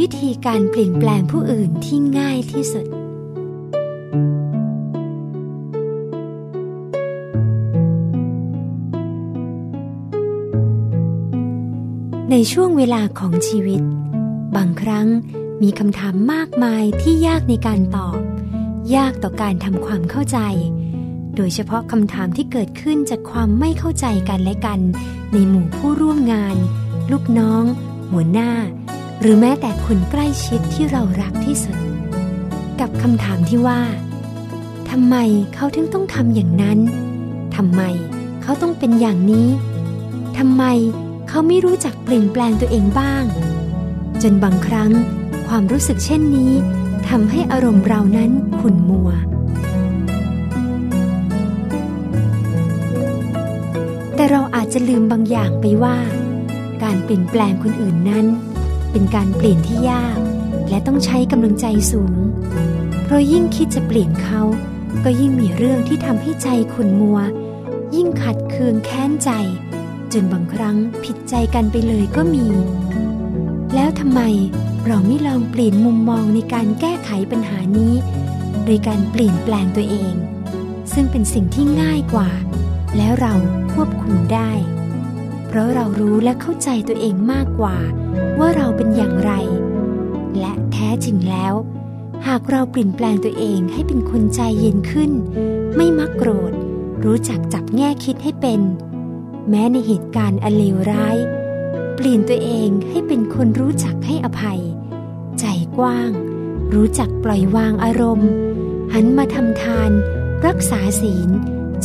วิธีการเปลี่ยนแปลงผู้อื่นที่ง่ายที่สุด ในช่วงเวลาของชีวิต บางครั้งมีคำถามมากมายที่ยากในการตอบ ยากต่อการทำความเข้าใจ โดยเฉพาะคำถามที่เกิดขึ้นจากความไม่เข้าใจกันและกัน ในหมู่ผู้ร่วมงาน ลูกน้อง หัวหน้า หรือแม้แต่คนใกล้ชิดที่เรารักที่สุด กับคำถามที่ว่าทำไมเขาถึงต้องทำอย่างนั้นทำไมเขาต้องเป็นอย่างนี้ทำไมเขาไม่รู้จักเปลี่ยนแปลงตัวเองบ้าง จนบางครั้งความรู้สึกเช่นนี้ทำให้อารมณ์เรานั้นขุ่นมัว แต่เราอาจจะลืมบางอย่างไปว่า การเปลี่ยนแปลงคนอื่นนั้น เป็นการเปลี่ยนที่ยาก และต้องใช้กำลังใจสูง เพราะยิ่งคิดจะเปลี่ยนเขา ก็ยิ่งมีเรื่องที่ทำให้ใจขุ่นมัว ยิ่งขัดเคืองแค้นใจ จนบางครั้งผิดใจกันไปเลยก็มี แล้วทำไมเราไม่ลองเปลี่ยนมุมมองในการแก้ไขปัญหานี้ โดยการเปลี่ยนแปลงตัวเอง ซึ่งเป็นสิ่งที่ง่ายกว่า แล้วเราควบคุมได้ ราะเรารู้และเข้าใจตัวเองมากกว่า ว่าเราเป็นอย่างไร และแท้จริงแล้ว หากเราเปลี่ยนแปลงตัวเองให้เป็นคนใจเย็นขึ้น ไม่มักโกรธ รู้จักจับแง่คิดให้เป็น แม้ในเหตุการณ์อันเลวร้าย เปลี่ยนตัวเองให้เป็นคนรู้จักให้อภัย ใจกว้าง รู้จักปล่อยวางอารมณ์ หันมาทำทาน รักษาศีล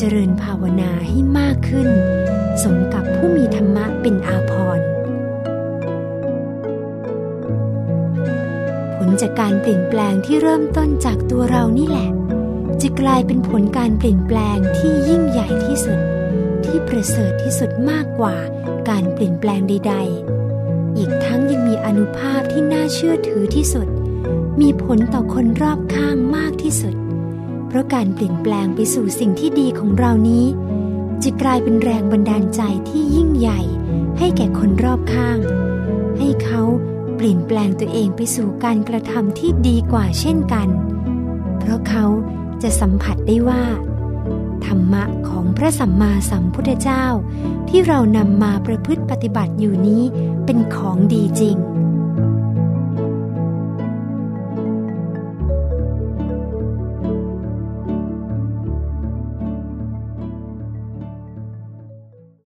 เจริญภาวนาให้มากขึ้น สมกับผู้มีธรรมะเป็นอาภรณ์ผลจากการเปลี่ยนแปลงที่เริ่มต้นจากตัวเรานี่แหละ จะกลายเป็นผลการเปลี่ยนแปลงที่ยิ่งใหญ่ที่สุด ที่ประเสริฐที่สุดมากกว่าการเปลี่ยนแปลงใด ๆ อีกทั้งยังมีอนุภาพที่น่าเชื่อถือที่สุด มีผลต่อคนรอบข้างมากที่สุด เพราะการเปลี่ยนแปลงไปสู่สิ่งที่ดีของเรานี้ จะกลายเป็นแรงบันดาลใจที่ยิ่งใหญ่ ให้แก่คนรอบข้าง ให้เขาเปลี่ยนแปลงตัวเองไปสู่การกระทำที่ดีกว่าเช่นกัน เพราะเขาจะสัมผัสได้ว่า ธรรมะของพระสัมมาสัมพุทธเจ้า ที่เรานำมาประพฤติปฏิบัติอยู่นี้เป็นของดีจริง